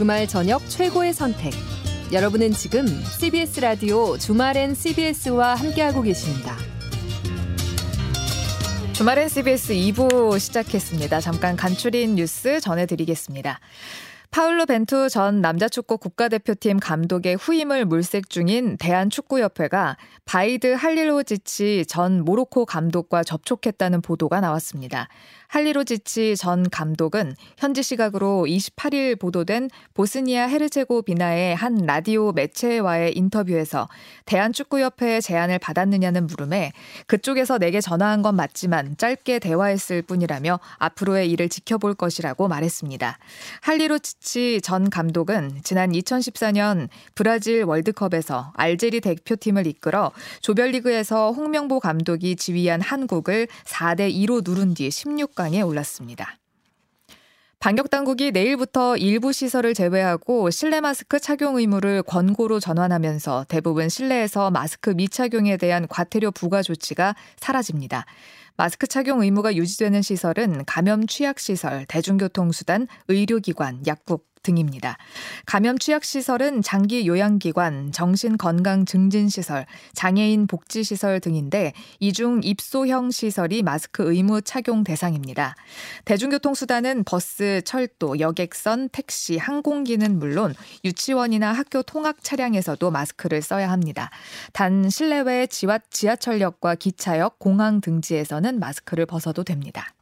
주말 저녁 최고의 선택. 여러분은 지금 CBS 라디오 주말엔 CBS와 함께하고 계십니다. 주말엔 CBS 2부 시작했습니다. 잠깐 간추린 뉴스 전해드리겠습니다. 파울로 벤투 전 남자축구 국가대표팀 감독의 후임을 물색 중인 대한축구협회가 바히드 할릴호지치 전 모로코 감독과 접촉했다는 보도가 나왔습니다. 할리로지치 전 감독은 현지 시각으로 28일 보도된 보스니아 헤르체고비나의 한 라디오 매체와의 인터뷰에서 대한축구협회의 제안을 받았느냐는 물음에 그쪽에서 내게 전화한 건 맞지만 짧게 대화했을 뿐이라며 앞으로의 일을 지켜볼 것이라고 말했습니다. 할리로지치 전 감독은 지난 2014년 브라질 월드컵에서 알제리 대표팀을 이끌어 조별리그에서 홍명보 감독이 지휘한 한국을 4대 2로 누른 뒤 16강 16강에 올랐습니다. 방역당국이 내일부터 일부 시설을 제외하고 실내 마스크 착용 의무를 권고로 전환하면서 대부분 실내에서 마스크 미착용에 대한 과태료 부과 조치가 사라집니다. 마스크 착용 의무가 유지되는 시설은 감염 취약 시설, 대중교통수단, 의료기관, 약국, 등입니다. 감염 취약 시설은 장기 요양기관, 정신건강증진시설, 장애인 복지시설 등인데 이 중 입소형 시설이 마스크 의무 착용 대상입니다. 대중교통수단은 버스, 철도, 여객선, 택시, 항공기는 물론 유치원이나 학교 통학 차량에서도 마스크를 써야 합니다. 단 실내외 지하철역과 기차역, 공항 등지에서는 마스크를 벗어도 됩니다.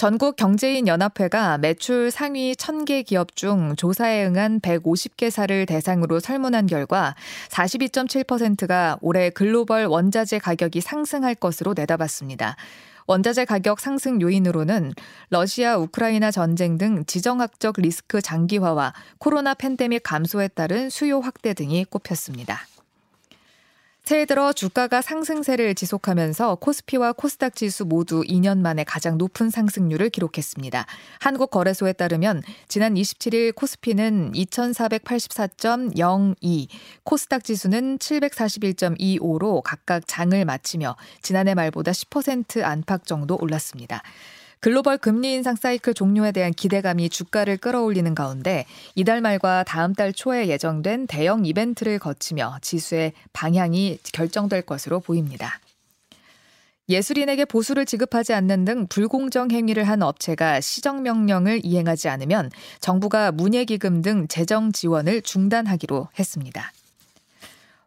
전국 경제인 연합회가 매출 상위 1000개 기업 중 조사에 응한 150개사를 대상으로 설문한 결과 42.7%가 올해 글로벌 원자재 가격이 상승할 것으로 내다봤습니다. 원자재 가격 상승 요인으로는 러시아 우크라이나 전쟁 등 지정학적 리스크 장기화와 코로나 팬데믹 감소에 따른 수요 확대 등이 꼽혔습니다. 새해 들어 주가가 상승세를 지속하면서 코스피와 코스닥 지수 모두 2년 만에 가장 높은 상승률을 기록했습니다. 한국거래소에 따르면 지난 27일 코스피는 2484.02, 코스닥 지수는 741.25로 각각 장을 마치며 지난해 말보다 10% 안팎 정도 올랐습니다. 글로벌 금리 인상 사이클 종료에 대한 기대감이 주가를 끌어올리는 가운데 이달 말과 다음 달 초에 예정된 대형 이벤트를 거치며 지수의 방향이 결정될 것으로 보입니다. 예술인에게 보수를 지급하지 않는 등 불공정 행위를 한 업체가 시정명령을 이행하지 않으면 정부가 문예기금 등 재정 지원을 중단하기로 했습니다.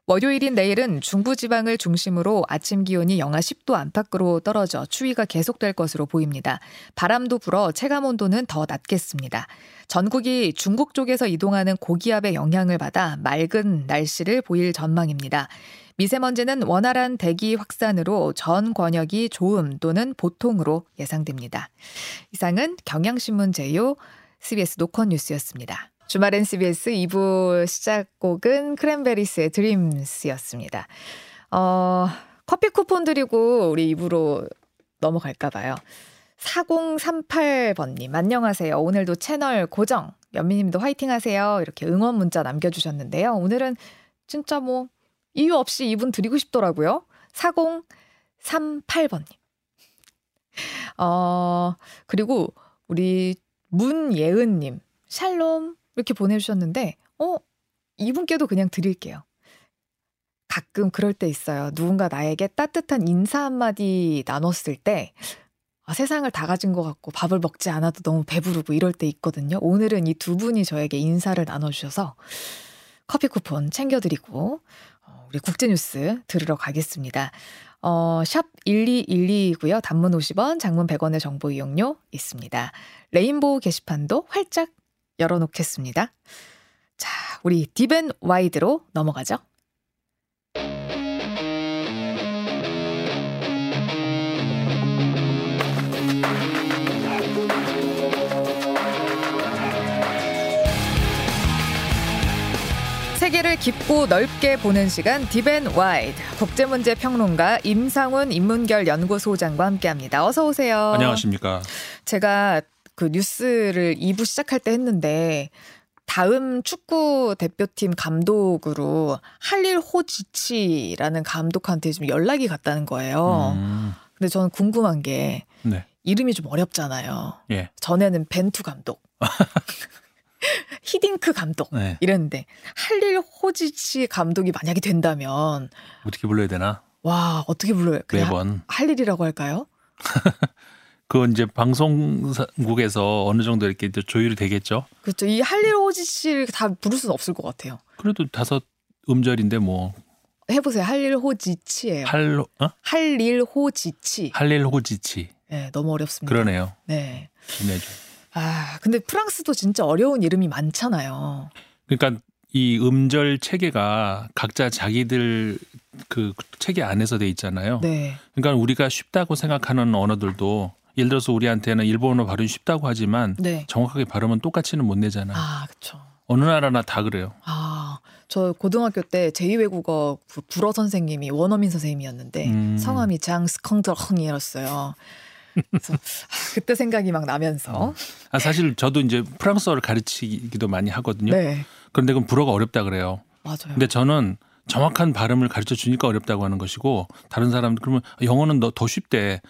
월요일인 내일은 중부지방을 중심으로 아침 기온이 영하 10도 안팎으로 떨어져 추위가 계속될 것으로 보입니다. 바람도 불어 체감 온도는 더 낮겠습니다. 전국이 중국 쪽에서 이동하는 고기압의 영향을 받아 맑은 날씨를 보일 전망입니다. 미세먼지는 원활한 대기 확산으로 전 권역이 좋음 또는 보통으로 예상됩니다. 이상은 경향신문 제휴 CBS 노컷 뉴스였습니다. 주말엔 CBS 2부 시작곡은 크랜베리스의 드림스였습니다. 어, 커피 쿠폰 드리고 우리 2부로 넘어갈까 봐요. 4038번님, 안녕하세요. 오늘도 채널 고정. 연미님도 화이팅 하세요. 이렇게 응원 문자 남겨주셨는데요. 오늘은 진짜 뭐, 이유 없이 이분 드리고 싶더라고요. 4038번님. 어, 그리고 우리 문예은님, 샬롬. 이렇게 보내주셨는데, 어, 이분께도 그냥 드릴게요. 가끔 그럴 때 있어요. 누군가 나에게 따뜻한 인사 한마디 나눴을 때, 아, 세상을 다 가진 것 같고 밥을 먹지 않아도 너무 배부르고 이럴 때 있거든요. 오늘은 이 두 분이 저에게 인사를 나눠주셔서 커피 쿠폰 챙겨드리고, 어, 우리 국제뉴스 들으러 가겠습니다. 어, 샵 1212고요. 단문 50원, 장문 100원의 정보 이용료 있습니다. 레인보우 게시판도 활짝 열어놓겠습니다. 자, 우리 Deep and Wide로 넘어가죠. 세계를 깊고 넓게 보는 시간 Deep and Wide 국제문제 평론가 임상훈 인문결 연구소장과 함께합니다. 어서 오세요. 안녕하십니까. 제가 그 뉴스를 2부 시작할 때 했는데 다음 축구 대표팀 감독으로 할릴 호지치라는 감독한테 좀 연락이 갔다는 거예요. 음. 근데 저는 궁금한 게 네. 이름이 좀 어렵잖아요. 예. 전에는 벤투 감독. 히딩크 감독 네. 이랬는데 할릴 호지치 감독이 만약에 된다면 어떻게 불러야 되나? 와 어떻게 불러요? 매번. 할릴이라고 할까요? 그건 이제 방송국에서 어느 정도 이렇게 조율이 되겠죠. 그렇죠. 이 할릴 호지치를 다 부를 수는 없을 것 같아요. 그래도 다섯 음절인데 뭐 해보세요. 할릴 호지치예요. 할, 어? 할릴 호지치. 할릴 호지치. 네, 너무 어렵습니다. 그러네요. 네. 이네죠. 아, 근데 프랑스도 진짜 어려운 이름이 많잖아요. 그러니까 이 음절 체계가 각자 자기들 그 체계 안에서 돼 있잖아요. 네. 그러니까 우리가 쉽다고 생각하는 언어들도 예를 들어서 우리한테는 일본어 발음이 쉽다고 하지만 네. 정확하게 발음은 똑같이는 못 내잖아요. 아, 그렇죠. 어느 나라나 다 그래요. 아, 저 고등학교 때 제2외국어 그 불어 선생님이 원어민 선생님이었는데 음. 성함이. 그래서 아, 그때 생각이 막 나면서 아, 사실 저도 이제 프랑스어를 가르치기도 많이 하거든요. 네 그런데 그건 불어가 어렵다 그래요. 맞아요. 근데 저는 정확한 발음을 가르쳐 주니까 어렵다고 하는 것이고 다른 사람들 그러면 영어는 너- 더 쉽대.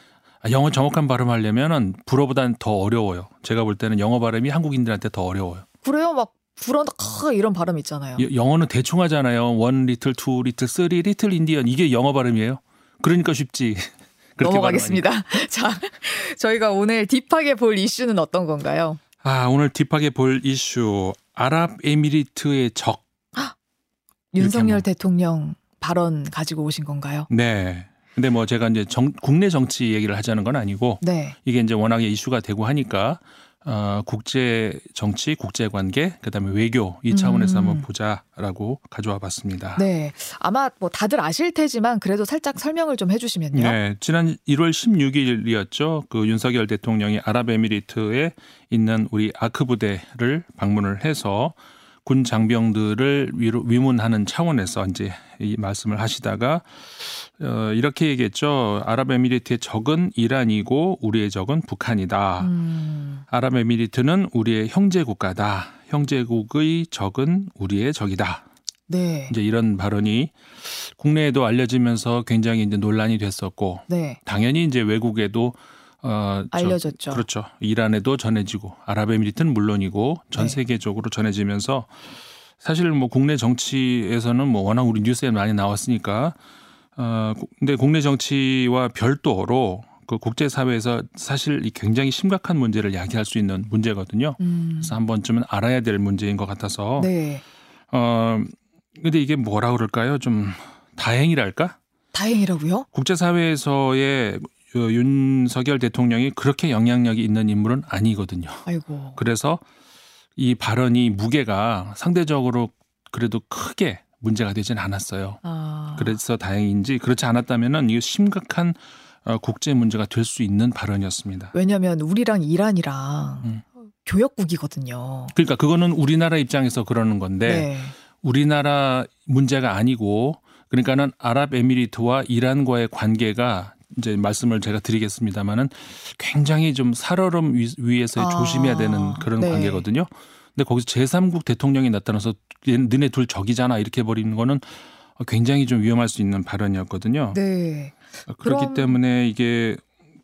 아, 영어 정확한 발음하려면은 불어보다는 더 어려워요. 제가 볼 때는 영어 발음이 한국인들한테 더 어려워요. 그래요? 막 불어 카 이런 발음 있잖아요. 여- 영어는 대충 하잖아요. One little, two little, three little Indian 이게 영어 발음이에요. 그러니까 쉽지. 넘어가겠습니다. 자, 저희가 오늘 deep하게 볼 이슈는 어떤 건가요? 아 오늘 딥하게 볼 이슈 아랍에미리트의 적. 윤석열. 대통령 발언 가지고 오신 건가요? 네. 근데 뭐 제가 이제 정, 국내 정치 얘기를 하자는 건 아니고 네. 이게 이제 워낙에 이슈가 되고 하니까 어, 국제 정치, 국제 관계, 그다음에 외교 이 차원에서 음. 한번 보자라고 가져와 봤습니다. 네. 아마 뭐 다들 아실 테지만 그래도 살짝 설명을 좀 해주시면요. 네, 지난 1월 16일이었죠. 그 윤석열 대통령이 아랍에미리트에 있는 우리 아크 부대를 방문을 해서 군 장병들을 위로, 위문하는 차원에서 이제 이 말씀을 하시다가 어, 이렇게 얘기했죠. 아랍에미리트의 적은 이란이고 우리의 적은 북한이다. 음, 아랍에미리트는 우리의 형제 국가다. 형제국의 적은 우리의 적이다. 네. 이제 이런 발언이 국내에도 알려지면서 굉장히 이제 논란이 됐었고 네. 당연히 이제 외국에도 어 저- 알려졌죠. 그렇죠. 이란에도 전해지고 아랍에미리트는 물론이고 전 네. 세계적으로 전해지면서 사실 뭐 국내 정치에서는 뭐 워낙 우리 뉴스에 많이 나왔으니까 어 근데 국내 정치와 별도로 그 국제 사회에서 사실 이 굉장히 심각한 문제를 야기할 수 있는 문제거든요. 음, 그래서 한 번쯤은 알아야 될 문제인 것 같아서 네. 어 근데 이게 뭐라 그럴까요? 좀 다행이랄까? 다행이라고요? 국제사회에서의 어, 윤석열 대통령이 그렇게 영향력이 있는 인물은 아니거든요. 아이고. 그래서 이 발언이 무게가 상대적으로 그래도 크게 문제가 되진 않았어요. 아, 그래서 다행인지 그렇지 않았다면은 이게 심각한 어, 국제 문제가 될 수 있는 발언이었습니다. 왜냐면 우리랑 이란이랑 음. 교역국이거든요. 그러니까 그거는 우리나라 입장에서 그러는 건데 네. 우리나라 문제가 아니고 그러니까는 아랍에미리트와 이란과의 관계가 이제 말씀을 제가 드리겠습니다마는 굉장히 좀 살얼음 위- 위에서 아, 조심해야 되는 그런 네. 관계거든요. 근데 거기서 제3국 대통령이 나타나서 얘- 너네 둘 적이잖아 이렇게 버리는 거는 굉장히 좀 위험할 수 있는 발언이었거든요. 네. 그렇기 그럼- 때문에 이게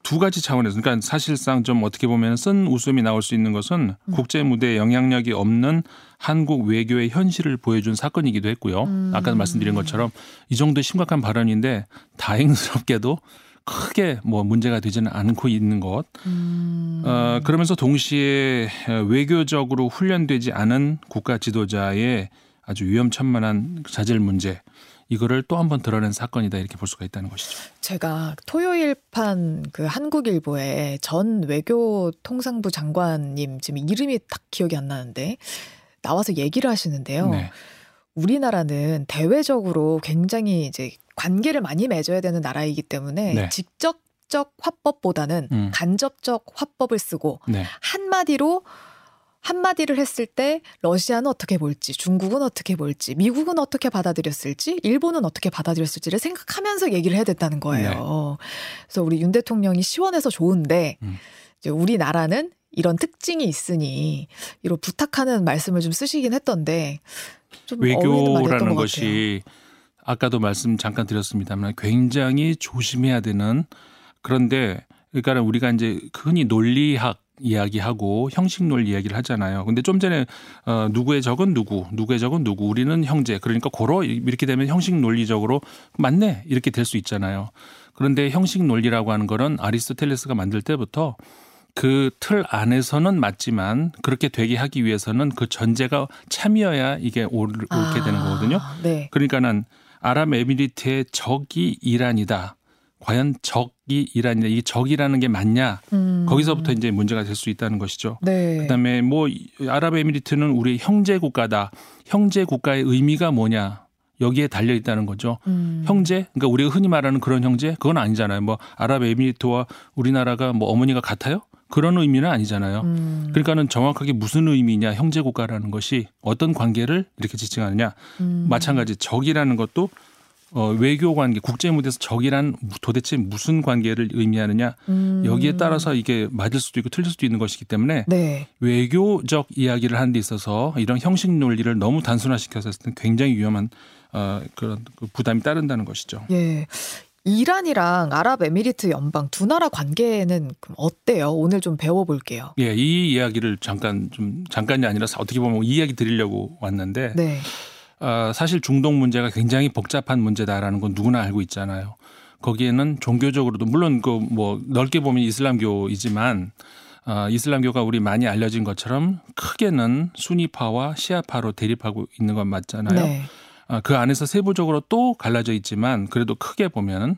두 가지 차원에서 그러니까 사실상 좀 어떻게 보면 쓴 웃음이 나올 수 있는 것은 음. 국제 무대에 영향력이 없는 한국 외교의 현실을 보여준 사건이기도 했고요. 음. 아까 말씀드린 것처럼 이 정도 심각한 발언인데 다행스럽게도 크게 뭐 문제가 되지는 않고 있는 것. 음, 어, 그러면서 동시에 외교적으로 훈련되지 않은 국가 지도자의 아주 위험천만한 자질 문제 이거를 또 한 번 드러낸 사건이다 이렇게 볼 수가 있다는 것이죠. 제가 토요일판 그 한국일보에 전 외교 통상부 장관님 지금 이름이 딱 기억이 안 나는데 나와서 얘기를 하시는데요. 네. 우리나라는 대외적으로 굉장히 이제 관계를 많이 맺어야 되는 나라이기 때문에 네. 직접적 화법보다는 음. 간접적 화법을 쓰고 네. 한마디로 한마디를 했을 때 러시아는 어떻게 볼지, 중국은 어떻게 볼지, 미국은 어떻게 받아들였을지, 일본은 어떻게 받아들였을지를 생각하면서 얘기를 해야 됐다는 거예요. 그래서 우리 윤 대통령이 시원해서 좋은데 음. 이제 우리나라는 이런 특징이 있으니 이런 부탁하는 말씀을 좀 쓰시긴 했던데 외교라는 것 것이 아까도 말씀 잠깐 드렸습니다만 굉장히 조심해야 되는 그런데 그러니까 우리가 이제 흔히 논리학 이야기하고 형식 논리 이야기를 하잖아요. 근데 좀 전에 어 누구의 적은 누구, 누구의 적은 누구, 우리는 형제. 그러니까 고로 이렇게 되면 형식 논리적으로 맞네 이렇게 될 수 있잖아요. 그런데 형식 논리라고 하는 거는 아리스토텔레스가 만들 때부터 그 틀 안에서는 맞지만 그렇게 되게 하기 위해서는 그 전제가 참이어야 이게 올, 옳게 아, 되는 거거든요. 네. 그러니까는 아랍에미리트의 적이 이란이다. 과연 적이 이란이다. 이 적이라는 게 맞냐? 음. 거기서부터 이제 문제가 될 수 있다는 것이죠. 네. 그다음에 뭐 아랍에미리트는 우리 형제 국가다. 형제 국가의 의미가 뭐냐? 여기에 달려 있다는 거죠. 음. 형제? 그러니까 우리가 흔히 말하는 그런 형제? 그건 아니잖아요. 뭐 아랍에미리트와 우리나라가 뭐 어머니가 같아요? 그런 의미는 아니잖아요. 음. 그러니까는 정확하게 무슨 의미냐 형제 국가라는 것이 어떤 관계를 이렇게 지칭하느냐 음. 마찬가지 적이라는 것도 어, 외교 관계 국제 무대에서 적이란 도대체 무슨 관계를 의미하느냐 음. 여기에 따라서 이게 맞을 수도 있고 틀릴 수도 있는 것이기 때문에 네. 외교적 이야기를 하는 데 있어서 이런 형식 논리를 너무 단순화시켜서 굉장히 위험한 어, 그런 그 부담이 따른다는 것이죠. 예. 이란이랑 아랍에미리트 연방 두 나라 관계는 어때요? 오늘 좀 배워볼게요. 예, 이 이야기를 잠깐 좀 잠깐이 아니라 어떻게 보면 이 이야기 드리려고 왔는데 네. 어, 사실 중동 문제가 굉장히 복잡한 문제다라는 건 누구나 알고 있잖아요. 거기에는 종교적으로도 물론 그 뭐 넓게 보면 이슬람교이지만 어, 이슬람교가 우리 많이 알려진 것처럼 크게는 수니파와 시아파로 대립하고 있는 건 맞잖아요. 네. 아, 그 안에서 세부적으로 또 갈라져 있지만 그래도 크게 보면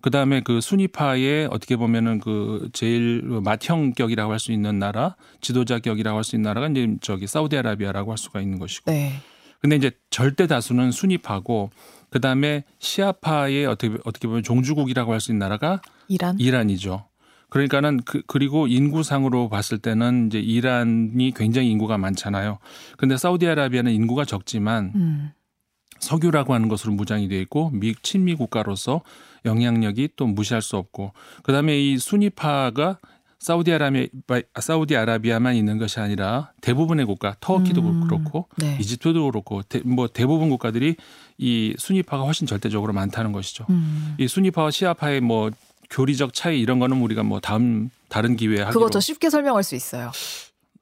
그 다음에 그 순위파의 어떻게 보면은 그 제일 맏형격이라고 할 수 있는 나라, 지도자격이라고 할 수 있는 나라가 이제 저기 사우디아라비아라고 할 수가 있는 것이고. 네. 근데 이제 절대 다수는 순위파고 그 다음에 시아파의 어떻게 어떻게 보면 종주국이라고 할 수 있는 나라가 이란. 이란이죠. 그러니까는 그 그리고 인구상으로 봤을 때는 이제 이란이 굉장히 인구가 많잖아요. 근데 사우디아라비아는 인구가 적지만 음. 석유라고 하는 것으로 무장이 돼 있고 미 친미 국가로서 영향력이 또 무시할 수 없고 그다음에 이 순위파가 사우디아라비아 사우디아라비아만 있는 것이 아니라 대부분의 국가 터키도 음. 그렇고 네. 이집트도 그렇고 대, 뭐 대부분 국가들이 이 순위파가 훨씬 절대적으로 많다는 것이죠. 음. 이 순위파와 시아파의 뭐 교리적 차이 이런 거는 우리가 뭐 다음 다른 기회에 하기로 그거 더 쉽게 설명할 수 있어요.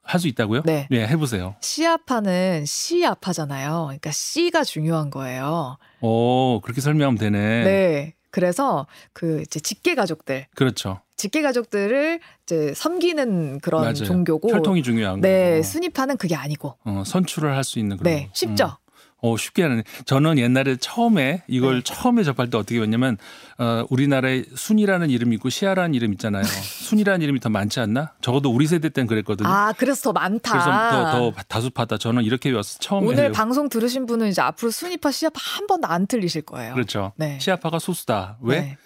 할 수 있다고요? 네. 해보세요. 시아파는 시아파잖아요. 그러니까 씨가 중요한 거예요. 오 그렇게 설명하면 되네. 네. 그래서 그 이제 직계 가족들, 그렇죠. 직계 가족들을 이제 섬기는 그런 맞아요. 종교고. 혈통이 중요한 네, 거고. 순위파는 그게 아니고. 어, 선출을 할 수 있는 그런. 네, 쉽죠. 어, 쉽게 하는. 저는 옛날에 처음에 이걸 네. 처음에 접할 때 어떻게 했냐면 어, 우리나라에 순이라는 이름 있고 시아라는 이름 있잖아요. 순이라는 이름이 더 많지 않나? 적어도 우리 세대 땐 그랬거든요. 아, 그래서 더 많다. 그래서 더, 더 다수파다. 저는 이렇게 외웠어. 처음에. 오늘 방송 들으신 분은 이제 앞으로 순위파, 시아파 한 번도 안 틀리실 거예요. 그렇죠. 네. 시아파가 소수다. 왜? 네.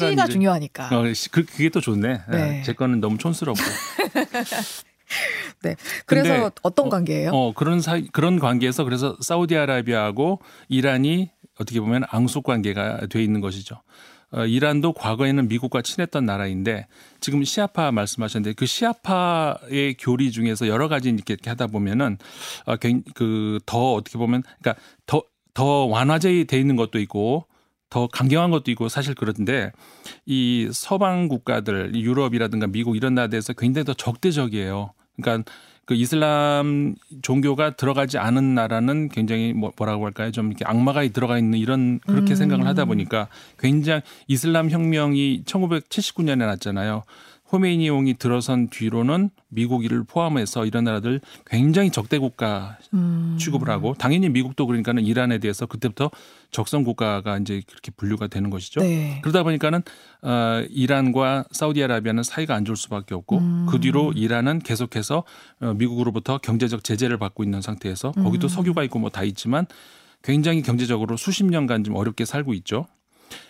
이름- 중요하니까. 어, 시- 그, 그게 또 좋네. 네. 네. 제 거는 너무 촌스럽고. 네. 그래서 어떤 어, 관계예요? 어, 그런 사이, 그런 관계에서 그래서 사우디아라비아하고 이란이 어떻게 보면 앙숙 관계가 돼 있는 것이죠. 어, 이란도 과거에는 미국과 친했던 나라인데 지금 시아파 말씀하셨는데 그 시아파의 교리 중에서 여러 가지 이렇게 하다 보면은 어, 그더 어떻게 보면 그러니까 더, 더 완화돼 있는 것도 있고 더 강경한 것도 있고 사실 그런데 이 서방 국가들 이 유럽이라든가 미국 이런 나라에서 굉장히 더 적대적이에요. 그러니까 그 이슬람 종교가 들어가지 않은 나라는 굉장히 뭐- 뭐라고 할까요? 좀 이렇게 악마가 들어가 있는 이런 그렇게 음. 생각을 하다 보니까 굉장히 이슬람 혁명이 1979년에 났잖아요. 호메이니용이 들어선 뒤로는 미국을 포함해서 이런 나라들 굉장히 적대 국가 음. 취급을 하고 당연히 미국도 그러니까는 이란에 대해서 그때부터 적성 국가가 이제 그렇게 분류가 되는 것이죠. 네. 그러다 보니까는 어 이란과 사우디아라비아는 사이가 안 좋을 수밖에 없고 음. 그 뒤로 이란은 계속해서 어 미국으로부터 경제적 제재를 받고 있는 상태에서 거기도 음. 석유가 있고 뭐 다 있지만 굉장히 경제적으로 수십 년간 좀 어렵게 살고 있죠.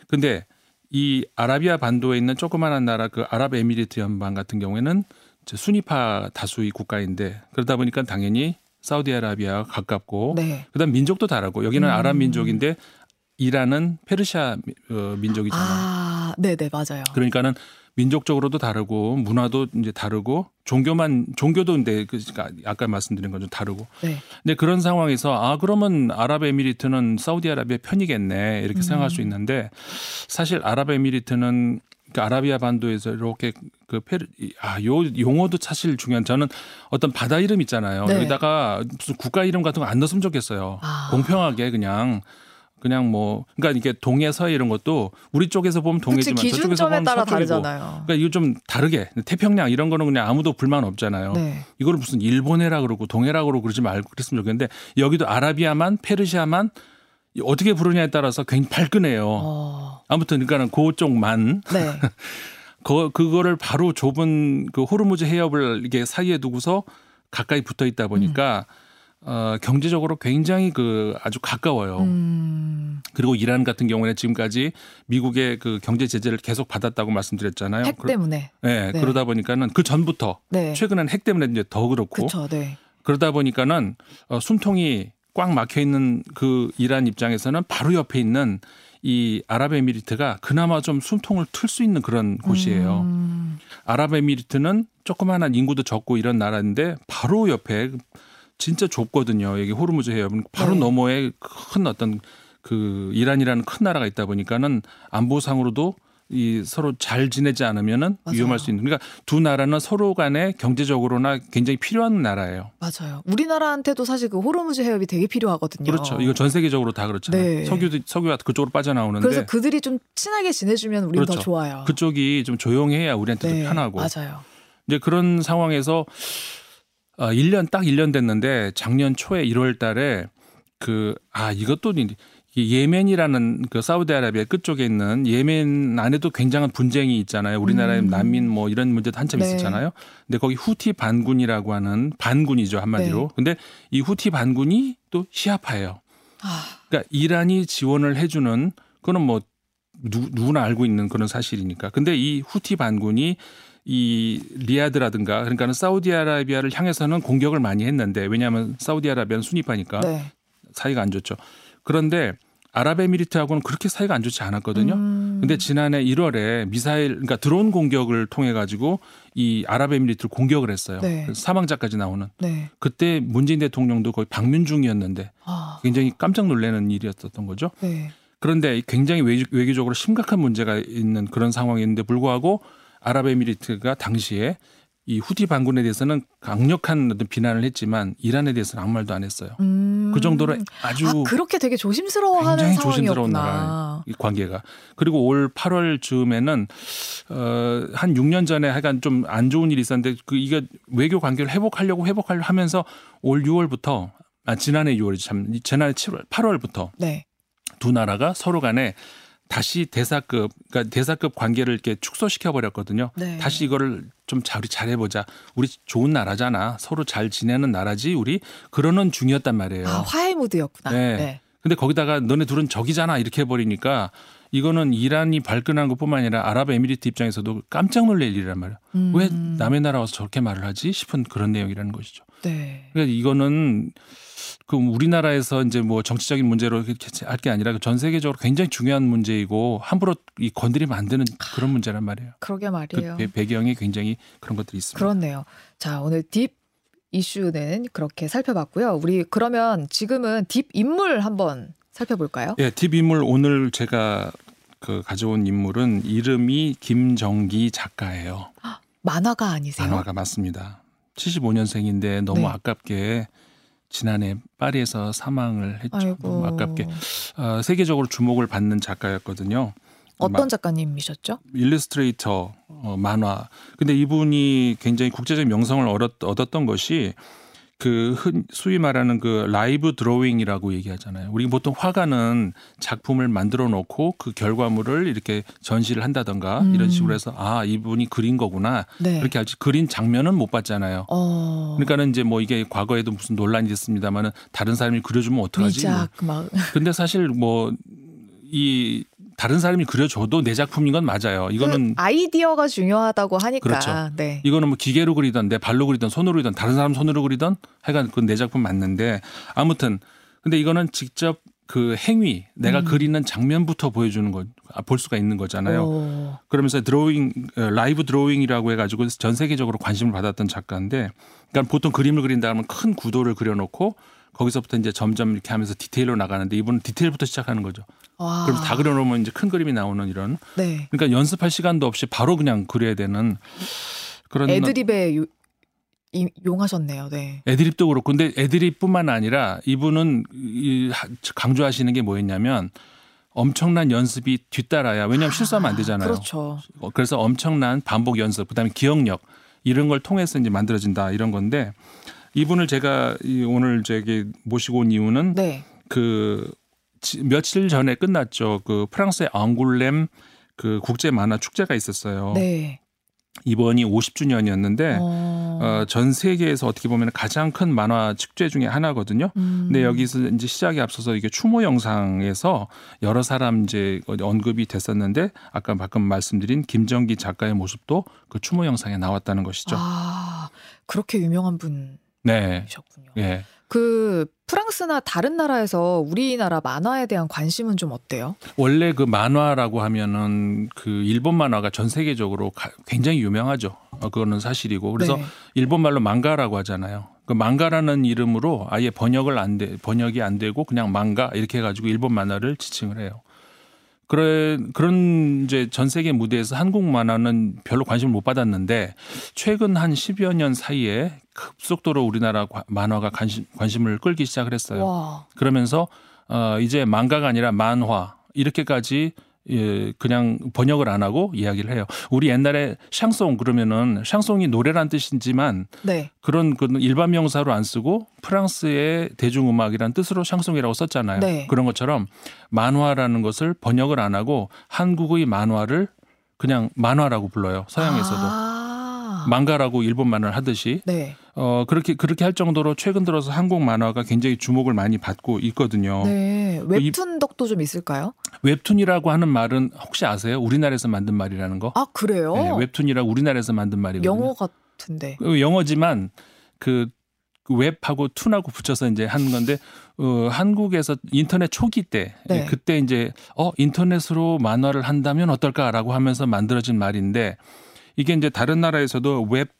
근데 이 아라비아 반도에 있는 조그마한 나라 그 아랍에미리트 연방 같은 경우에는 수니파 다수의 국가인데 그러다 보니까 당연히 사우디아라비아와 가깝고 네. 그다음 민족도 다르고 여기는 음. 아랍 민족인데 이란은 페르시아 미- 어, 민족이잖아요. 아, 네, 네, 맞아요. 그러니까는 민족적으로도 다르고 문화도 이제 다르고 종교만 종교도 근데 그 그러니까 아까 말씀드린 건 좀 다르고. 네. 근데 그런 상황에서 아 그러면 아랍에미리트는 사우디아라비아 편이겠네 이렇게 생각할 수 음. 있는데 사실 아랍에미리트는 그 아라비아 반도에서 이렇게 그 페르 아요 용어도 사실 중요한 저는 어떤 바다 이름 있잖아요. 네. 여기다가 무슨 국가 이름 같은 거 안 넣었으면 좋겠어요. 아. 공평하게 그냥 그냥 뭐 그러니까 이게 동해 서해 이런 것도 우리 쪽에서 보면 그치 동해지만 저쪽에서 기준점에 보면 따라 서쪽이고. 다르잖아요. 그러니까 이거 좀 다르게 태평양 이런 거는 그냥 아무도 불만 없잖아요. 네. 이거를 무슨 일본해라 그러고 동해라 그러고 그러지 말고 그랬으면 좋겠는데 여기도 아라비아만 페르시아만 어떻게 부르냐에 따라서 굉장히 발끈해요. 어. 아무튼 그러니까는 그쪽만 네. 그 그거를 바로 좁은 그 호르무즈 해협을 이게 사이에 두고서 가까이 붙어 있다 보니까 어 경제적으로 굉장히 그 아주 가까워요. 음. 그리고 이란 같은 경우에는 지금까지 미국의 그 경제 제재를 계속 받았다고 말씀드렸잖아요. 핵 그러- 때문에. 네, 네. 그러다 보니까는 그 전부터 네. 최근엔 핵 때문에 이제 더 그렇고 그렇죠. 네. 그러다 보니까는 어, 숨통이 꽉 막혀 있는 그 이란 입장에서는 바로 옆에 있는 이 아랍에미리트가 그나마 좀 숨통을 틀 수 있는 그런 곳이에요. 음. 아랍에미리트는 조그마한 인구도 적고 이런 나라인데 바로 옆에 진짜 좁거든요. 여기 호르무즈 해협은 바로 네. 너머에 큰 어떤 그 이란이라는 큰 나라가 있다 보니까는 안보상으로도 이 서로 잘 지내지 않으면은 맞아요. 위험할 수 있는. 그러니까 두 나라는 서로 간에 경제적으로나 굉장히 필요한 나라예요. 맞아요. 우리나라한테도 사실 그 호르무즈 해협이 되게 필요하거든요. 그렇죠. 이거 전 세계적으로 다 그렇잖아요. 네. 석유도 석유가 그쪽으로 빠져나오는데 그래서 그들이 좀 친하게 지내주면 우리는 더 그렇죠. 좋아요. 그쪽이 좀 조용해야 우리한테도 네, 편하고. 맞아요. 이제 그런 상황에서 어 1년 딱 1년 됐는데 작년 초에 1월 달에 그 아 이것도 이 예멘이라는 그 사우디아라비아 끝쪽에 있는 예멘 안에도 굉장한 분쟁이 있잖아요. 우리나라의 음. 난민 뭐 이런 문제도 한참 네. 있었잖아요. 근데 거기 후티 반군이라고 하는 반군이죠 한마디로. 네. 근데 이 후티 반군이 또 시아파예요. 아, 그러니까 이란이 지원을 해주는 그거는 뭐 누, 누구나 알고 있는 그런 사실이니까. 근데 이 후티 반군이 이 리야드라든가 그러니까는 사우디아라비아를 향해서는 공격을 많이 했는데 왜냐하면 사우디아라비아는 순위파니까 네. 사이가 안 좋죠. 그런데 아랍에미리트하고는 그렇게 사이가 안 좋지 않았거든요. 음. 근데 지난해 1월에 미사일 그러니까 드론 공격을 통해 가지고 이 아랍에미리트를 공격을 했어요. 네. 사망자까지 나오는. 네. 그때 문재인 대통령도 거의 방문 중이었는데 아, 굉장히 깜짝 놀라는 일이었었던 거죠. 네. 그런데 굉장히 외- 외교적으로 심각한 문제가 있는 그런 상황인데 불구하고 아랍에미리트가 당시에 이 후티 반군에 대해서는 강력한 어떤 비난을 했지만 이란에 대해서는 아무 말도 안 했어요. 음. 그 정도로 아주 아, 그렇게 되게 조심스러워하는 굉장히 조심스러운. 나라 이 관계가 그리고 올 8월 즈음에는 어한 6년 전에 하여간 좀 안 좋은 일이 있었는데 그 이게 외교 관계를 회복하려고 회복하려 하면서 올 6월부터 아 지난해 6월이 참 지난해 7월 8월부터 네. 두 나라가 서로 간에 다시 대사급 그러니까 대사급 관계를 이렇게 축소시켜 버렸거든요. 네. 다시 이거를 좀 잘 우리 잘해 보자. 우리 좋은 나라잖아. 서로 잘 지내는 나라지. 우리 그러는 중이었단 말이에요. 아, 화해 무드였구나. 네. 네. 근데 거기다가 너네 둘은 적이잖아 이렇게 해버리니까 이거는 이란이 발끈한 것뿐만 아니라 아랍에미리트 입장에서도 깜짝 놀랄 일이란 말이야. 음. 왜 남의 나라 와서 저렇게 말을 하지 싶은 그런 내용이라는 것이죠. 네. 그러니까 이거는 그 우리나라에서 이제 뭐 정치적인 문제로 할 게 아니라 그전 세계적으로 굉장히 중요한 문제이고 함부로 이 건드리면 안 되는 그런 문제란 말이에요. 그러게 그 말이에요. 배- 배경에 굉장히 그런 것들이 있습니다. 그렇네요. 자, 오늘 딥 이슈는 그렇게 살펴봤고요. 우리 그러면 지금은 딥 인물 한번 살펴볼까요? 예, 팁 인물 오늘 제가 그 가져온 인물은 이름이 김정기 작가예요. 만화가 아니세요? 만화가 맞습니다. 75년생인데 너무 네. 아깝게 지난해 파리에서 사망을 했죠. 아이고. 너무 아깝게 어, 세계적으로 주목을 받는 작가였거든요. 어떤 마- 작가님이셨죠? 일러스트레이터 어, 만화. 근데 이분이 굉장히 국제적 명성을 얻었, 얻었던 것이 그 흔, 소위 말하는 그 라이브 드로잉이라고 얘기하잖아요. 우리 보통 화가는 작품을 만들어 놓고 그 결과물을 이렇게 전시를 한다던가 음. 이런 식으로 해서 아 이분이 그린 거구나 네. 그렇게 알지 그린 장면은 못 봤잖아요. 어. 그러니까는 이제 뭐 이게 과거에도 무슨 논란이 됐습니다만은 다른 사람이 그려주면 어떡하지? 뭐. 위작 막 근데 사실 뭐 이 다른 사람이 그려줘도 내 작품인 건 맞아요. 이거는 그 아이디어가 중요하다고 하니까. 그렇죠. 네. 이거는 뭐 기계로 그리던 내 발로 그리던 손으로 그리던 다른 사람 손으로 그리던 하여간 그건 내 작품 맞는데 아무튼 근데 이거는 직접 그 행위 내가 음. 그리는 장면부터 보여주는 거볼 수가 있는 거잖아요. 오. 그러면서 드로잉 어, 라이브 드로잉이라고 해가지고 전 세계적으로 관심을 받았던 작가인데 그러니까 보통 그림을 그린다 하면 큰 구도를 그려놓고 거기서부터 이제 점점 이렇게 하면서 디테일로 나가는데 이분은 디테일부터 시작하는 거죠. 와. 그래서 다 그려놓으면 이제 큰 그림이 나오는 이런. 네. 그러니까 연습할 시간도 없이 바로 그냥 그려야 되는 그런 애드립에 요, 이, 용하셨네요. 네. 애드립도 그렇고 근데 애드립뿐만 아니라 이분은 이 하- 강조하시는 게 뭐였냐면 엄청난 연습이 뒤따라야 왜냐하면 실수하면 안 되잖아요. 그렇죠. 어, 그래서 엄청난 반복 연습, 그다음에 기억력 이런 걸 통해서 이제 만들어진다 이런 건데 이분을 제가 이 오늘 저기 모시고 온 이유는 네. 그 지- 며칠 전에 끝났죠. 그 프랑스의 앙굴렘 그 국제 만화 축제가 있었어요. 네. 이번이 50주년이었는데 어. 어, 전 세계에서 어떻게 보면 가장 큰 만화 축제 중에 하나거든요. 음. 근데 여기서 이제 시작에 앞서서 이게 추모 영상에서 여러 사람 이제 언급이 됐었는데 아까 방금 말씀드린 김정기 작가의 모습도 그 추모 영상에 나왔다는 것이죠. 아, 그렇게 유명한 네. 분이셨군요. 예. 그 프랑스나 다른 나라에서 우리나라 만화에 대한 관심은 좀 어때요? 원래 그 만화라고 하면은 그 일본 만화가 전 세계적으로 가- 굉장히 유명하죠. 어, 그거는 사실이고. 그래서 네. 일본 말로 망가라고 하잖아요. 그 망가라는 이름으로 아예 번역을 안 돼, 번역이 안 되고 그냥 망가 이렇게 해가지고 일본 만화를 지칭을 해요. 그래, 그런 이제 전 세계 무대에서 한국 만화는 별로 관심을 못 받았는데 최근 한 10여 년 사이에 급속도로 우리나라 과- 만화가 관심, 관심을 끌기 시작을 했어요. 와. 그러면서 어 이제 망가가 아니라 만화 이렇게까지 예 그냥 번역을 안 하고 이야기를 해요. 우리 옛날에 샹송 그러면은 샹송이 노래란 뜻이지만 네. 그런 그 일반 명사로 안 쓰고 프랑스의 대중음악이란 뜻으로 샹송이라고 썼잖아요. 네. 그런 것처럼 만화라는 것을 번역을 안 하고 한국의 만화를 그냥 만화라고 불러요. 서양에서도. 아. 망가라고 일본 만화를 하듯이 네. 어 그렇게 그렇게 할 정도로 최근 들어서 한국 만화가 굉장히 주목을 많이 받고 있거든요. 네. 웹툰 덕도 좀 있을까요? 웹툰이라고 하는 말은 혹시 아세요? 우리나라에서 만든 말이라는 거? 아, 그래요? 네, 웹툰이라고 우리나라에서 만든 말이거든요. 영어 같은데. 어, 영어지만 그 웹하고 툰하고 붙여서 이제 하는 건데 어, 한국에서 인터넷 초기 때 네. 그때 이제 어 인터넷으로 만화를 한다면 어떨까라고 하면서 만들어진 말인데 이게 이제 다른 나라에서도 web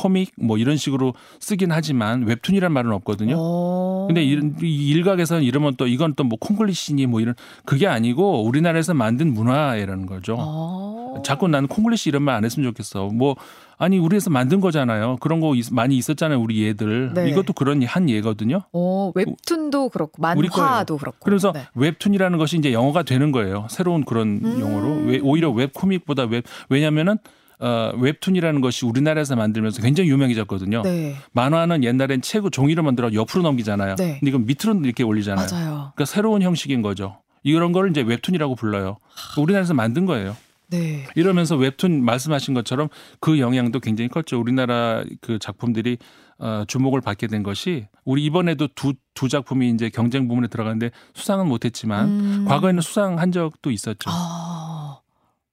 comic 뭐 이런 식으로 쓰긴 하지만 웹툰이란 말은 없거든요. 어. 근데 이런 이 일각에서는 이러면 또 이건 또 뭐 콩글리시니 뭐 이런 그게 아니고 우리나라에서 만든 문화라는 거죠. 어. 자꾸 나는 콩글리시 이런 말 안 했으면 좋겠어. 뭐 아니 우리에서 만든 거잖아요. 그런 거 있- 많이 있었잖아요. 우리 얘들. 네. 이것도 그런 한 예거든요. 어, 웹툰도 그렇고. 만화도 그렇고. 그래서 네. 웹툰이라는 것이 이제 영어가 되는 거예요. 새로운 그런 음. 용어로. 왜- 오히려 web comic보다 웹 왜냐면은 어, 웹툰이라는 것이 우리나라에서 만들면서 굉장히 유명해졌거든요. 네. 만화는 옛날엔 책 종이로 만들어 옆으로 넘기잖아요. 네. 근데 이건 밑으로 이렇게 올리잖아요. 맞아요. 그러니까 새로운 형식인 거죠. 이런 걸 이제 웹툰이라고 불러요. 우리나라에서 만든 거예요. 네. 이러면서 웹툰 말씀하신 것처럼 그 영향도 굉장히 컸죠. 우리나라 그 작품들이 어, 주목을 받게 된 것이 우리 이번에도 두, 두 작품이 이제 경쟁 부문에 들어갔는데 수상은 못했지만 음. 과거에는 수상한 적도 있었죠. 아.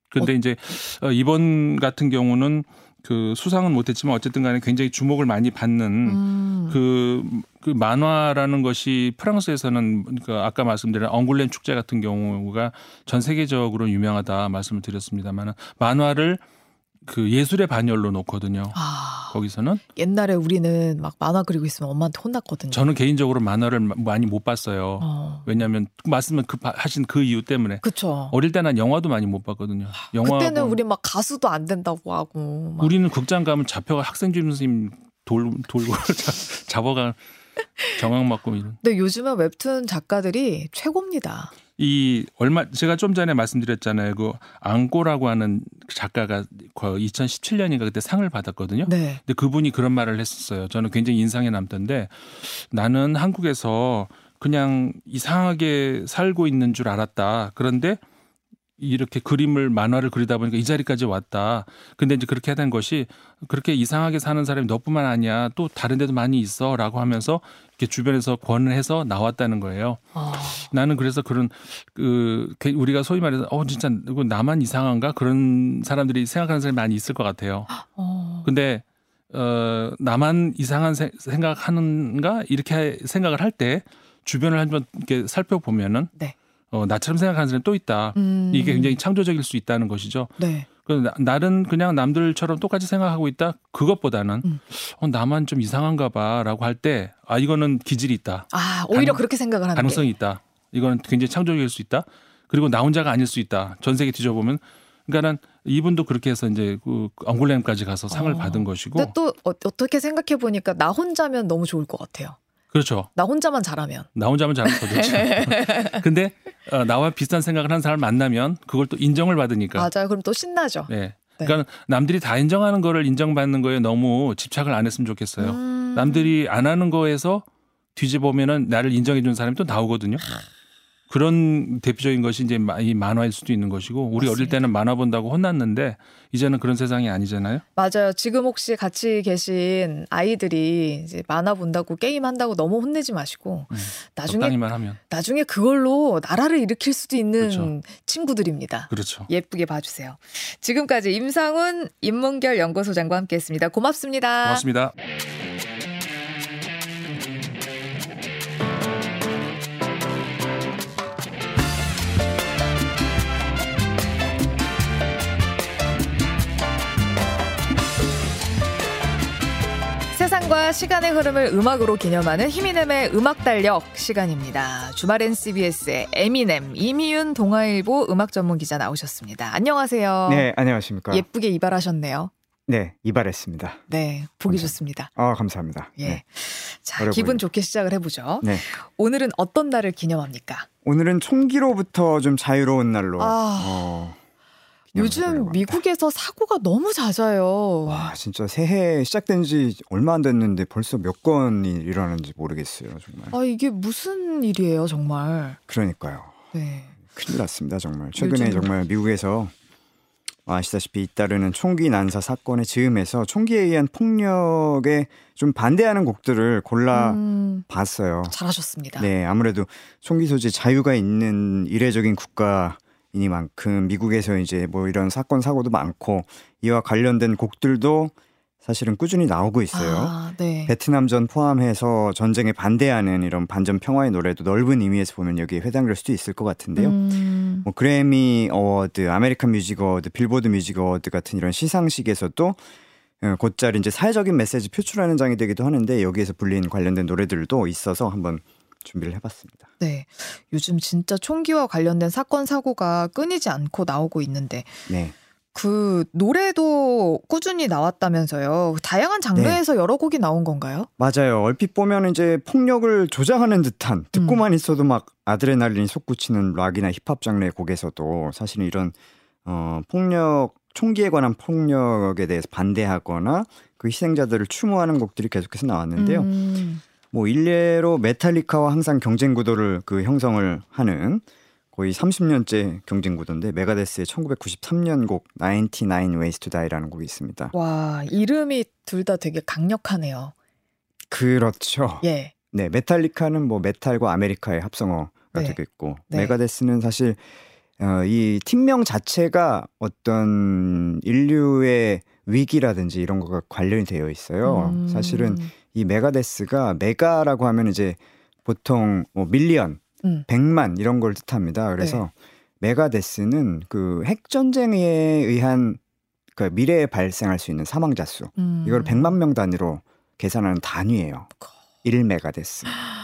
근데 이제 어, 이번 같은 경우는 그 수상은 못했지만 어쨌든 간에 굉장히 주목을 많이 받는 음. 그, 그 만화라는 것이 프랑스에서는 그 아까 말씀드린 엉굴렘 축제 같은 경우가 전 세계적으로 유명하다 말씀을 드렸습니다만 만화를 그 예술의 반열로 놓거든요. 아. 거기서는 옛날에 우리는 막 만화 그리고 있으면 엄마한테 혼났거든요. 저는 개인적으로 만화를 마- 많이 못 봤어요. 어. 왜냐하면 말씀을 그 하신 그 이유 때문에 그쵸. 어릴 때 난 영화도 많이 못 봤거든요. 영화 그때는 우리 막 가수도 안 된다고 하고. 막. 우리는 극장 가면 잡혀가 학생 주임 선생님 돌 돌고 잡- 잡아가 정황 맞고 이런. 근데 요즘은 웹툰 작가들이 최고입니다. 이 얼마 제가 좀 전에 말씀드렸잖아요. 그 앙꼬라고 하는 작가가 2017년인가 그때 상을 받았거든요. 네. 근데 그분이 그런 말을 했었어요. 저는 굉장히 인상에 남던데 나는 한국에서 그냥 이상하게 살고 있는 줄 알았다. 그런데 이렇게 그림을 만화를 그리다 보니까 이 자리까지 왔다. 근데 이제 그렇게 된 것이 그렇게 이상하게 사는 사람이 너뿐만 아니야. 또 다른 데도 많이 있어라고 하면서 이렇게 주변에서 권해서 나왔다는 거예요. 어. 나는 그래서 그런 그 우리가 소위 말해서 어 진짜 이거 나만 이상한가 그런 사람들이 생각하는 사람이 많이 있을 것 같아요. 어. 근데 어 나만 이상한 세- 생각하는가 이렇게 생각을 할 때 주변을 한번 이렇게 살펴보면은 네. 어 나처럼 생각하는 사람이 또 있다. 음. 이게 굉장히 창조적일 수 있다는 것이죠. 네. 그 나는 그냥 남들처럼 똑같이 생각하고 있다. 그것보다는 음. 어, 나만 좀 이상한가 봐라고 할 때 아 이거는 기질이 있다. 아 오히려 가능- 그렇게 생각을 하는 가능성이 있다. 이거는 굉장히 창조적일 수 있다. 그리고 나 혼자가 아닐 수 있다. 전 세계 뒤져보면 그러니까는 이분도 그렇게 해서 이제 그 앙골렘까지 가서 상을 어. 받은 게. 것이고 근데 또 어, 어떻게 생각해 보니까 나 혼자면 너무 좋을 것 같아요. 그렇죠. 나 혼자만 잘하면. 나 혼자면 잘하면 더 좋죠. 근데 어, 나와 비슷한 생각을 하는 사람을 만나면 그걸 또 인정을 받으니까. 맞아요. 그럼 또 신나죠. 네. 네. 그러니까 남들이 다 인정하는 거를 인정받는 거에 너무 집착을 안 했으면 좋겠어요. 음. 남들이 안 하는 거에서 뒤집어보면은 나를 인정해 주는 사람이 또 나오거든요. 그런 대표적인 것이 이제 마- 이 만화일 수도 있는 것이고 우리 어릴 맞습니다. 때는 만화 본다고 혼났는데 이제는 그런 세상이 아니잖아요. 맞아요. 지금 혹시 같이 계신 아이들이 이제 만화 본다고 게임 한다고 너무 혼내지 마시고 음, 나중에 나중에 그걸로 나라를 일으킬 수도 있는 그렇죠. 친구들입니다. 그렇죠. 예쁘게 봐주세요. 지금까지 임상훈 인문결 연구소장과 함께했습니다. 고맙습니다. 고맙습니다. 세상과 시간의 흐름을 음악으로 기념하는 히미넴의 음악 달력 시간입니다. 주말엔 CBS의 에미넴 이미윤 동아일보 음악 전문 기자 나오셨습니다. 안녕하세요. 네, 안녕하십니까. 예쁘게 이발하셨네요. 네, 이발했습니다. 네, 보기 감사합니다. 좋습니다. 아, 감사합니다. 예. 네. 자, 어려 기분. 좋게 시작을 해보죠. 네. 오늘은 어떤 날을 기념합니까? 오늘은 총기로부터 좀 자유로운 날로. 아. 어, 요즘. 미국에서 사고가 너무 잦아요. 와, 진짜 새해 시작된 지 얼마 안 됐는데 벌써 몇 건이 일어나는지 모르겠어요, 정말. 아, 이게 무슨 일이에요, 정말. 그러니까요. 네. 큰일 났습니다, 정말. 최근에 요즘- 정말 미국에서 아시다시피 잇따르는 총기 난사 사건에 즈음해서 총기에 의한 폭력에 좀 반대하는 곡들을 골라 음, 봤어요. 잘하셨습니다. 네, 아무래도 총기 소지 자유가 있는 이례적인 국가 이니만큼 미국에서 이제 뭐 이런 사건 사고도 많고 이와 관련된 곡들도 사실은 꾸준히 나오고 있어요. 아, 네. 베트남전 포함해서 전쟁에 반대하는 이런 반전 평화의 노래도 넓은 의미에서 보면 여기에 해당될 수도 있을 것 같은데요. 음, 뭐 그래미 어워드, 아메리칸 뮤직 어워드, 빌보드 뮤직 어워드 같은 이런 시상식에서도 어, 곧잘 이제 사회적인 메시지 표출하는 장이 되기도 하는데 여기에서 불린 관련된 노래들도 있어서 한번 준비를 해봤습니다. 네. 요즘 진짜 총기와 관련된 사건 사고가 끊이지 않고 나오고 있는데 네, 그 노래도 꾸준히 나왔다면서요. 다양한 장르에서 네. 여러 곡이 나온 건가요? 맞아요. 얼핏 보면 이제 폭력을 조장하는 듯한 듣고만 음. 있어도 막 아드레날린이 솟구치는 락이나 힙합 장르의 곡에서도 사실은 이런 어, 폭력 총기에 관한 폭력에 대해서 반대하거나 그 희생자들을 추모하는 곡들이 계속해서 나왔는데요. 음, 뭐 일례로 메탈리카와 항상 경쟁 구도를 그 형성을 하는 거의 30년째 경쟁 구도인데 메가데스의 1993년 곡 99 Ways to Die라는 곡이 있습니다. 와, 이름이 둘 다 되게 강력하네요. 그렇죠. 예. 네, 메탈리카는 뭐 메탈과 아메리카의 합성어가 네. 되겠고 네. 메가데스는 사실 어, 이 팀명 자체가 어떤 인류의 위기라든지 이런 거가 관련이 되어 있어요. 음, 사실은 이 메가데스가 메가라고 하면 이제 보통 뭐 million, 음. 백만 이런 걸 뜻합니다. 그래서 메가데스는 그 핵 전쟁에 의한 그 미래에 발생할 수 있는 사망자 수 음. 이걸 100만 명 단위로 계산하는 단위예요. 1메가데스.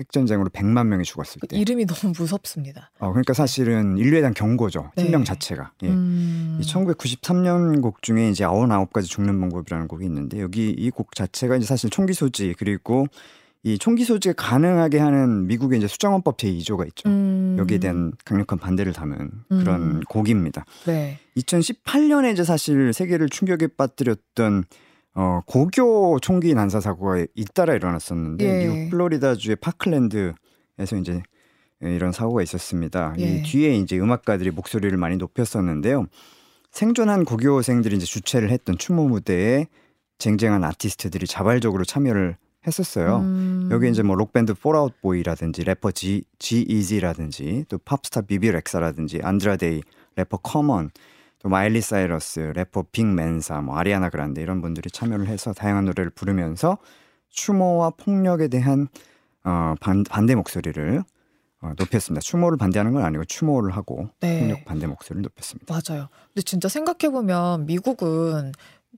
핵전쟁으로 100만 명이 죽었을 때. 이름이 너무 무섭습니다. 어, 그러니까 사실은 인류에 대한 경고죠. 네. 팀명 자체가. 예. 음. 이 1993년 곡 중에 이제 99가지 죽는 방법이라는 곡이 있는데 여기 이 곡 자체가 이제 사실 총기 소지 그리고 이 총기 소지가 가능하게 하는 미국의 이제 수정헌법 제2조가 있죠. 음. 여기에 대한 강력한 반대를 담은 그런 음. 곡입니다. 네. 2018년에 이제 사실 세계를 충격에 빠뜨렸던 어, 고교 총기 난사 사고가 잇따라 일어났었는데 예. 미국 플로리다주의 파클랜드에서 이제 이런 사고가 있었습니다. 예. 이 뒤에 이제 음악가들이 목소리를 많이 높였었는데요. 생존한 고교생들이 이제 주최를 했던 추모 무대에 쟁쟁한 아티스트들이 자발적으로 참여를 했었어요. 음. 여기 이제 뭐 록밴드 폴아웃 보이라든지 래퍼 G- G-Eazy라든지 또 팝스타 비비 렉사라든지 안드라데이 래퍼 커먼 또 마일리 사이러스 래퍼 빅 맨사 뭐 아리아나 그란데 이런 분들이 참여를 해서 다양한 노래를 부르면서 추모와 폭력에 대한 어 반, 반대 목소리를 어, 높였습니다. 추모를 반대하는 건 아니고 추모를 하고 네. 폭력 반대 목소리를 높였습니다. 맞아요. 근데 진짜 생각해 보면 미국은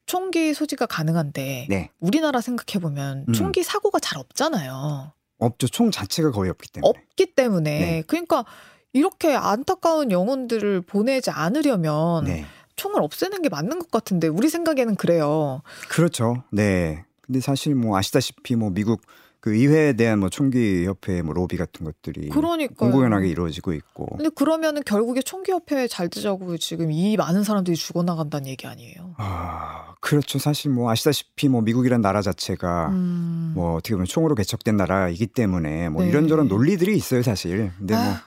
총기 소지가 가능한데 네, 우리나라 생각해 보면 음. 총기 사고가 잘 없잖아요. 없죠. 총 자체가 거의 없기 때문에. 없기 때문에 네. 그러니까 이렇게 안타까운 영혼들을 보내지 않으려면 네, 총을 없애는 게 맞는 것 같은데 우리 생각에는 그래요. 그렇죠. 네. 근데 사실 뭐 아시다시피 뭐 미국 그 의회에 대한 뭐 총기 협회 뭐 로비 같은 것들이 그러니까 공공연하게 이루어지고 있고. 근데 그러면은 결국에 총기 협회에 잘 뜨자고 지금 이 많은 사람들이 죽어나간다는 얘기 아니에요. 아, 그렇죠. 사실 뭐 아시다시피 뭐 미국이란 나라 자체가 음. 뭐 어떻게 보면 총으로 개척된 나라이기 때문에 뭐 네. 이런저런 논리들이 있어요, 사실. 근데 뭐 아,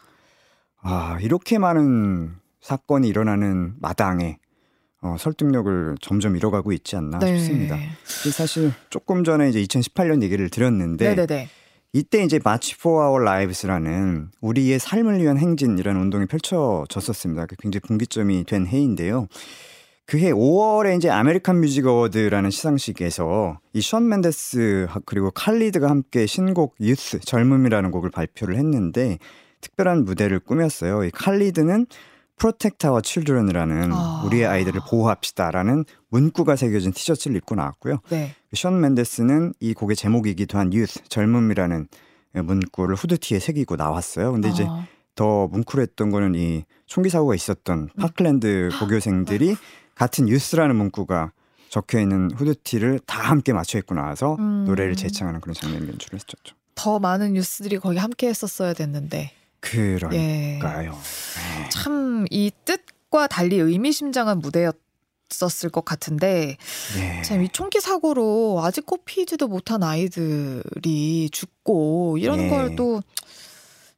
아, 이렇게 많은 사건이 일어나는 마당에 어, 설득력을 점점 잃어가고 있지 않나 네. 싶습니다. 사실 조금 전에 이제 2018년 얘기를 드렸는데 네네네. 이때 이제 March for Our Lives라는 우리의 삶을 위한 행진이라는 운동이 펼쳐졌었습니다. 그 굉장히 분기점이 된 해인데요. 그해 5월에 이제 American Music Award라는 시상식에서 이 션 멘데스 그리고 칼리드가 함께 신곡 유스 젊음이라는 곡을 발표를 했는데 특별한 무대를 꾸몄어요. 이 칼리드는 Protect Our Children이라는 아. 우리의 아이들을 보호합시다라는 문구가 새겨진 티셔츠를 입고 나왔고요. 네. 션 멘데스는 이 곡의 제목이기도 한 유스 젊음이라는 문구를 후드티에 새기고 나왔어요. 근데 이제 아, 더 뭉클했던 거는 이 총기 사고가 있었던 음. 파클랜드 고교생들이 같은 유스라는 문구가 적혀 있는 후드티를 다 함께 맞춰 입고 나와서 음. 노래를 재창하는 그런 장면이 연출을 했었죠. 더 많은 뉴스들이 거기 함께 했었어야 됐는데. 그러니까요. 예. 네. 참이 뜻과 달리 의미심장한 무대였었을 것 같은데 네. 참이 총기 사고로 아직 꼽히지도 못한 아이들이 죽고 이런 네. 걸또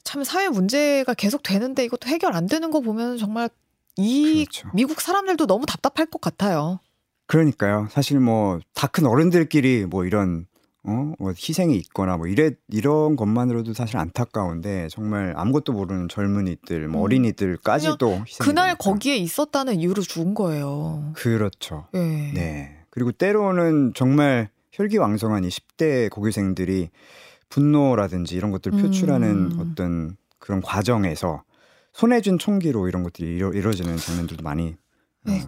참 사회 문제가 계속 되는데 이것도 해결 안 되는 거 보면 정말 이 그렇죠. 미국 사람들도 너무 답답할 것 같아요. 그러니까요. 사실 뭐 다 큰 어른들끼리 뭐 이런 어, 뭐 희생이 있거나 뭐 이래 이런 것만으로도 사실 안타까운데 정말 아무것도 모르는 젊은이들, 뭐 음. 어린이들까지도. 그날 거기에 있었다는 이유로 죽은 거예요. 그렇죠. 예. 네. 그리고 때로는 정말 혈기왕성한 이 10대 고교생들이 분노라든지 이런 것들 을 표출하는 음. 어떤 그런 과정에서 손에 쥔 총기로 이런 것들이 이루, 이루어지는 장면들도 많이 어, 네.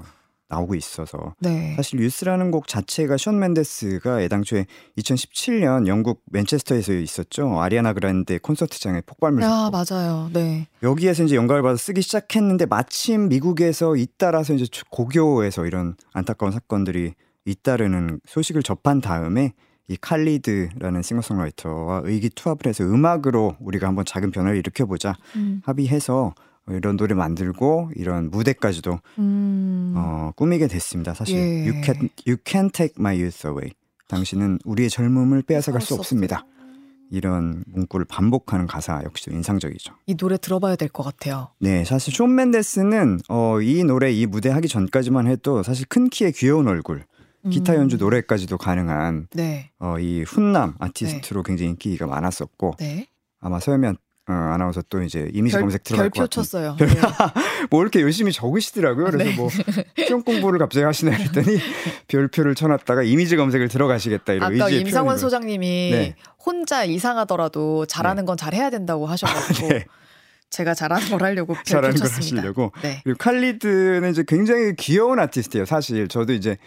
나오고 있어서 네. 사실 뉴스라는 곡 자체가 션 맨데스가 애당초에 2017년 영국 맨체스터에서 있었죠 아리아나 그란데 콘서트장에 폭발물 아 맞아요. 네. 여기에서 이제 영감을 받아 쓰기 시작했는데 마침 미국에서 잇따라서 이제 고교에서 이런 안타까운 사건들이 잇따르는 소식을 접한 다음에 이 칼리드라는 싱어송라이터와 의기투합을 해서 음악으로 우리가 한번 작은 변화를 일으켜보자 음. 합의해서 이런 노래 만들고 이런 무대까지도 음. 어, 꾸미게 됐습니다. 사실 예. you can you can take my youth away. 당신은 우리의 젊음을 빼앗아갈 수 없습니다. 이런 문구를 반복하는 가사 역시도 인상적이죠. 이 노래 들어봐야 될 것 같아요. 네, 사실 쇼 맨데스는 어, 이 노래 이 무대 하기 전까지만 해도 사실 큰 키의 귀여운 얼굴, 기타 음. 연주 노래까지도 가능한 네. 어, 이 훈남 아티스트로 굉장히 인기가 많았었고 네. 아마 서현미 어, 아나운서 또 이제 이미지 별, 검색 들어갈 것 별표 같은 쳤어요. 별- 네. 뭐 이렇게 열심히 적으시더라고요. 그래서 네. 뭐 시험 공부를 갑자기 하시나 했더니 별표를 쳐놨다가 이미지 검색을 들어가시겠다 이런 아까 임상원. 소장님이 네. 혼자 이상하더라도 잘하는 건 잘해야 된다고 하셔가지고 네, 제가 잘하는 걸 하려고 별표 잘하는 걸 쳤습니다. 하시려고. 네. 그리고 칼리드는 이제 굉장히 귀여운 아티스트예요. 사실 저도 이제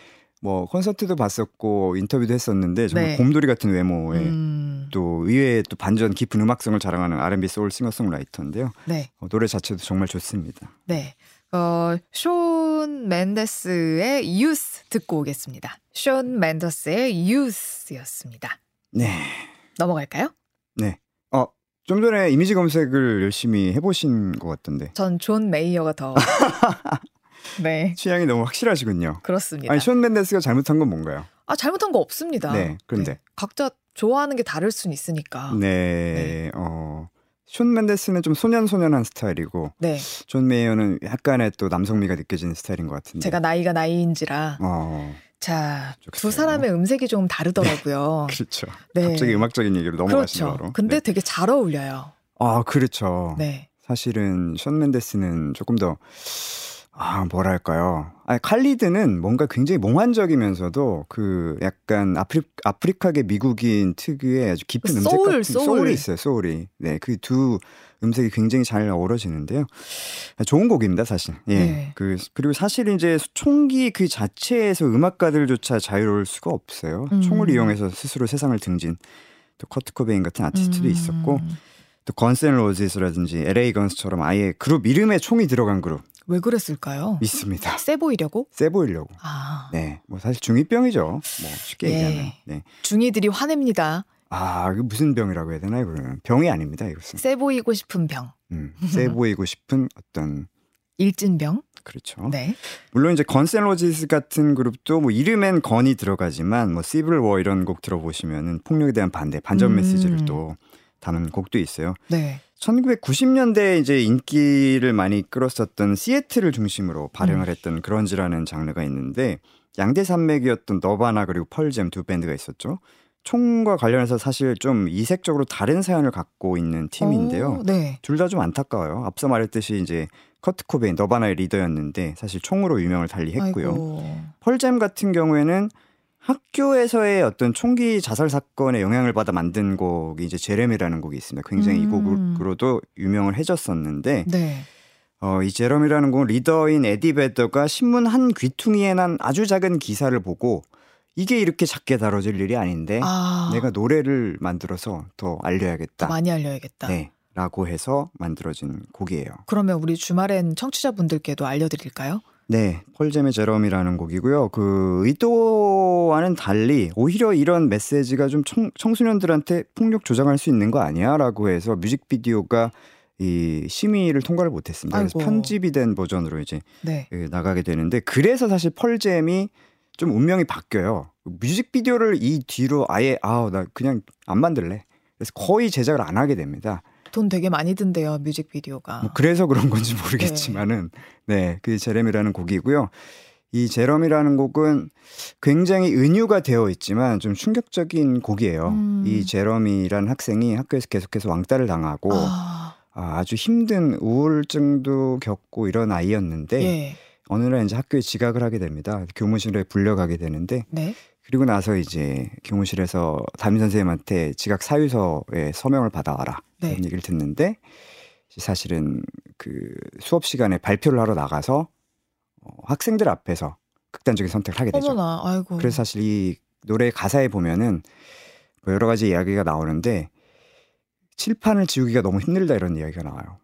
뭐 콘서트도 봤었고 인터뷰도 했었는데 정말 네. 곰돌이 같은 외모에 음, 또 의외의 또 반전 깊은 음악성을 자랑하는 R&B 소울 싱어송라이터인데요. 네. 어, 노래 자체도 정말 좋습니다. 네. 어, 쇼 맨데스의 유스 듣고 오겠습니다. 쇼 맨데스의 유스였습니다. 네, 넘어갈까요? 네. 어, 좀 전에 이미지 검색을 열심히 해보신 것 같던데 전 존 메이어가 더. 네. 취향이 너무 확실하시군요. 그렇습니다. 아니 션 멘데스가 잘못한 건 뭔가요? 아, 잘못한 거 없습니다. 네, 그런데. 각자 좋아하는 게 다를 수는 있으니까. 네, 어, 션 멘데스는 좀 소년소년한 스타일이고 네. 존 메이어는 약간의 또 남성미가 느껴지는 스타일인 것 같은데. 제가 나이가 나이인지라. 어, 자, 두 좋겠어요. 사람의 음색이 좀 다르더라고요. 그렇죠. 네. 갑자기 음악적인 얘기로 넘어가시는 그렇죠. 거로. 근데 네. 되게 잘 어울려요. 아, 그렇죠. 네. 사실은 션 멘데스는 조금 더 아, 뭐랄까요. 아니, 칼리드는 뭔가 굉장히 몽환적이면서도 그 약간 아프리, 아프리카계 미국인 특유의 아주 깊은 음색 소울, 같은 소울. 소울이 있어요, 소울이. 네, 그 두 음색이 굉장히 잘 어우러지는데요. 좋은 곡입니다, 사실. 예. 네. 그, 그리고 사실 이제 총기 그 자체에서 음악가들조차 자유로울 수가 없어요. 음. 총을 이용해서 스스로 세상을 등진 또 커트 코베인 같은 아티스트도 음. 있었고 또 Guns N' Roses라든지 L.A. Guns처럼 아예 그룹 이름에 총이 들어간 그룹 왜 그랬을까요? 있습니다. 세 보이려고? 세 보이려고. 아. 네, 뭐 사실 중이병이죠. 뭐 쉽게 예. 얘기하면. 네. 중이들이 화냅니다. 아, 이거 무슨 병이라고 해야 되나요? 그러면 병이 아닙니다. 이것은. 세 보이고 싶은 병. 음, 세 보이고 싶은 어떤 일진병. 그렇죠. 네. 물론 이제 Guns N' Roses 같은 그룹도 뭐 이름엔 gun이 들어가지만 뭐 Civil War 이런 곡 들어보시면은 폭력에 대한 반대, 반전 음. 메시지를 또 담은 곡도 있어요. 네. 1990년대에 이제 인기를 많이 끌었었던 시애틀을 중심으로 발행을 음. 했던 그런지라는 장르가 있는데 양대 산맥이었던 너바나 그리고 펄잼 두 밴드가 있었죠. 총과 관련해서 사실 좀 이색적으로 다른 사연을 갖고 있는 팀인데요. 오, 네. 둘다 좀 안타까워요. 앞서 말했듯이 이제 커트 코베인 너바나의 리더였는데 사실 총으로 유명을 달리 했고요. 아이고. 펄잼 같은 경우에는 학교에서의 어떤 총기 자살 사건에 영향을 받아 만든 곡이 이제 제레미라는 곡이 있습니다. 굉장히 이 음. 곡으로도 유명을 해졌었는데 네. 어, 이 제레미라는 곡은 리더인 에디 베더가 신문 한 귀퉁이에 난 아주 작은 기사를 보고 이게 이렇게 작게 다뤄질 일이 아닌데 아. 내가 노래를 만들어서 더 알려야겠다. 더 많이 알려야겠다. 네. 라고 해서 만들어진 곡이에요. 그러면 우리 주말엔 청취자분들께도 알려드릴까요? 네, 펄잼의 제럼이라는 곡이고요. 그 의도와는 달리 오히려 이런 메시지가 좀 청, 청소년들한테 폭력 조장할 수 있는 거 아니야라고 해서 뮤직비디오가 이 심의를 통과를 못했습니다. 그래서 아이고. 편집이 된 버전으로 이제 네. 그 나가게 되는데 그래서 사실 펄잼이 좀 운명이 바뀌어요. 뮤직비디오를 이 뒤로 아예 아우 나 그냥 안 만들래. 그래서 거의 제작을 안 하게 됩니다. 돈 되게 많이 든대요 뮤직비디오가. 뭐 그래서 그런 건지 모르겠지만은 네, 그 제렘이라는 곡이고요. 이 제럼이라는 곡은 굉장히 은유가 되어 있지만 좀 충격적인 곡이에요. 음. 이 제럼이라는 학생이 학교에서 계속해서 왕따를 당하고 아, 아, 아주 힘든 우울증도 겪고 이런 아이였는데 예. 어느 날 이제 학교에 지각을 하게 됩니다. 교무실에 불려가게 되는데 네. 그리고 나서 이제 교무실에서 담임 선생님한테 지각 사유서에 서명을 받아와라 네. 이런 얘기를 듣는데 사실은 그 수업 시간에 발표를 하러 나가서 어, 학생들 앞에서 극단적인 선택을 하게 되죠. 어머나, 아이고. 그래서 사실 이 노래 가사에 보면은 뭐 여러 가지 이야기가 나오는데 칠판을 지우기가 너무 힘들다 이런 이야기가 나와요.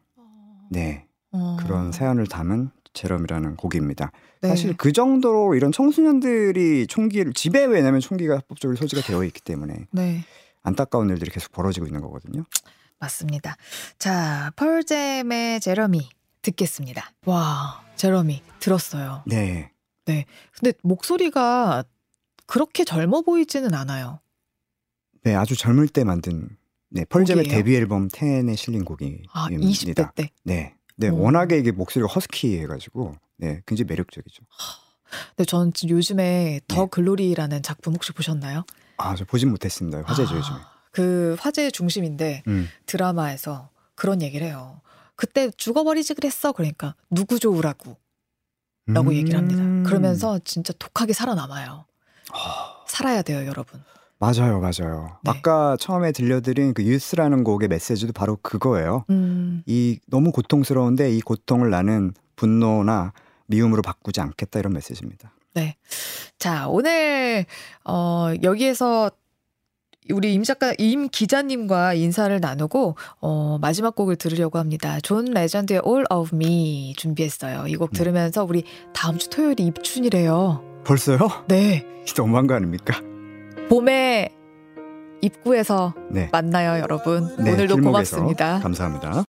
네, 어. 그런 사연을 담은 제럼이라는 곡입니다. 네. 사실 그 정도로 이런 청소년들이 총기를 집에 왜냐면 총기가 합법적으로 소지가 되어 있기 때문에 네. 안타까운 일들이 계속 벌어지고 있는 거거든요. 맞습니다. 자, 펄잼의 제러미 듣겠습니다. 와, 제러미 들었어요. 네. 근데 목소리가 그렇게 젊어 보이지는 않아요. 네, 아주 젊을 때 만든 네, 펄잼의 곡이에요? 데뷔 앨범 10에 실린 곡입니다. 아, 20대 때. 네. 네, 오. 워낙에 이게 목소리가 허스키해 가지고 네, 굉장히 매력적이죠. 근데 저는 요즘에 더 네. 글로리라는 작품 혹시 보셨나요? 아, 저 보진 못했습니다. 화제죠, 아, 요즘에. 그 화제의 중심인데 음. 드라마에서 그런 얘기를 해요. 그때 죽어버리지 그랬어. 그러니까 누구 좋으라고 라고 얘기를 합니다. 음. 그러면서 진짜 독하게 살아남아요. 아, 살아야 돼요, 여러분. 맞아요, 맞아요. 네. 아까 처음에 들려드린 그 유스라는 곡의 메시지도 바로 그거예요. 음, 이 너무 고통스러운데 이 고통을 나는 분노나 미움으로 바꾸지 않겠다 이런 메시지입니다. 네. 자, 오늘 어 여기에서 우리 임 작가 임 기자님과 인사를 나누고 어 마지막 곡을 들으려고 합니다. 존 레전드의 All of Me 준비했어요. 이곡 네. 들으면서 우리 다음 주 토요일이 입춘이래요. 벌써요? 네. 너무한 거 아닙니까? 봄에 입구에서 네. 만나요, 여러분. 네, 오늘도 고맙습니다. 감사합니다.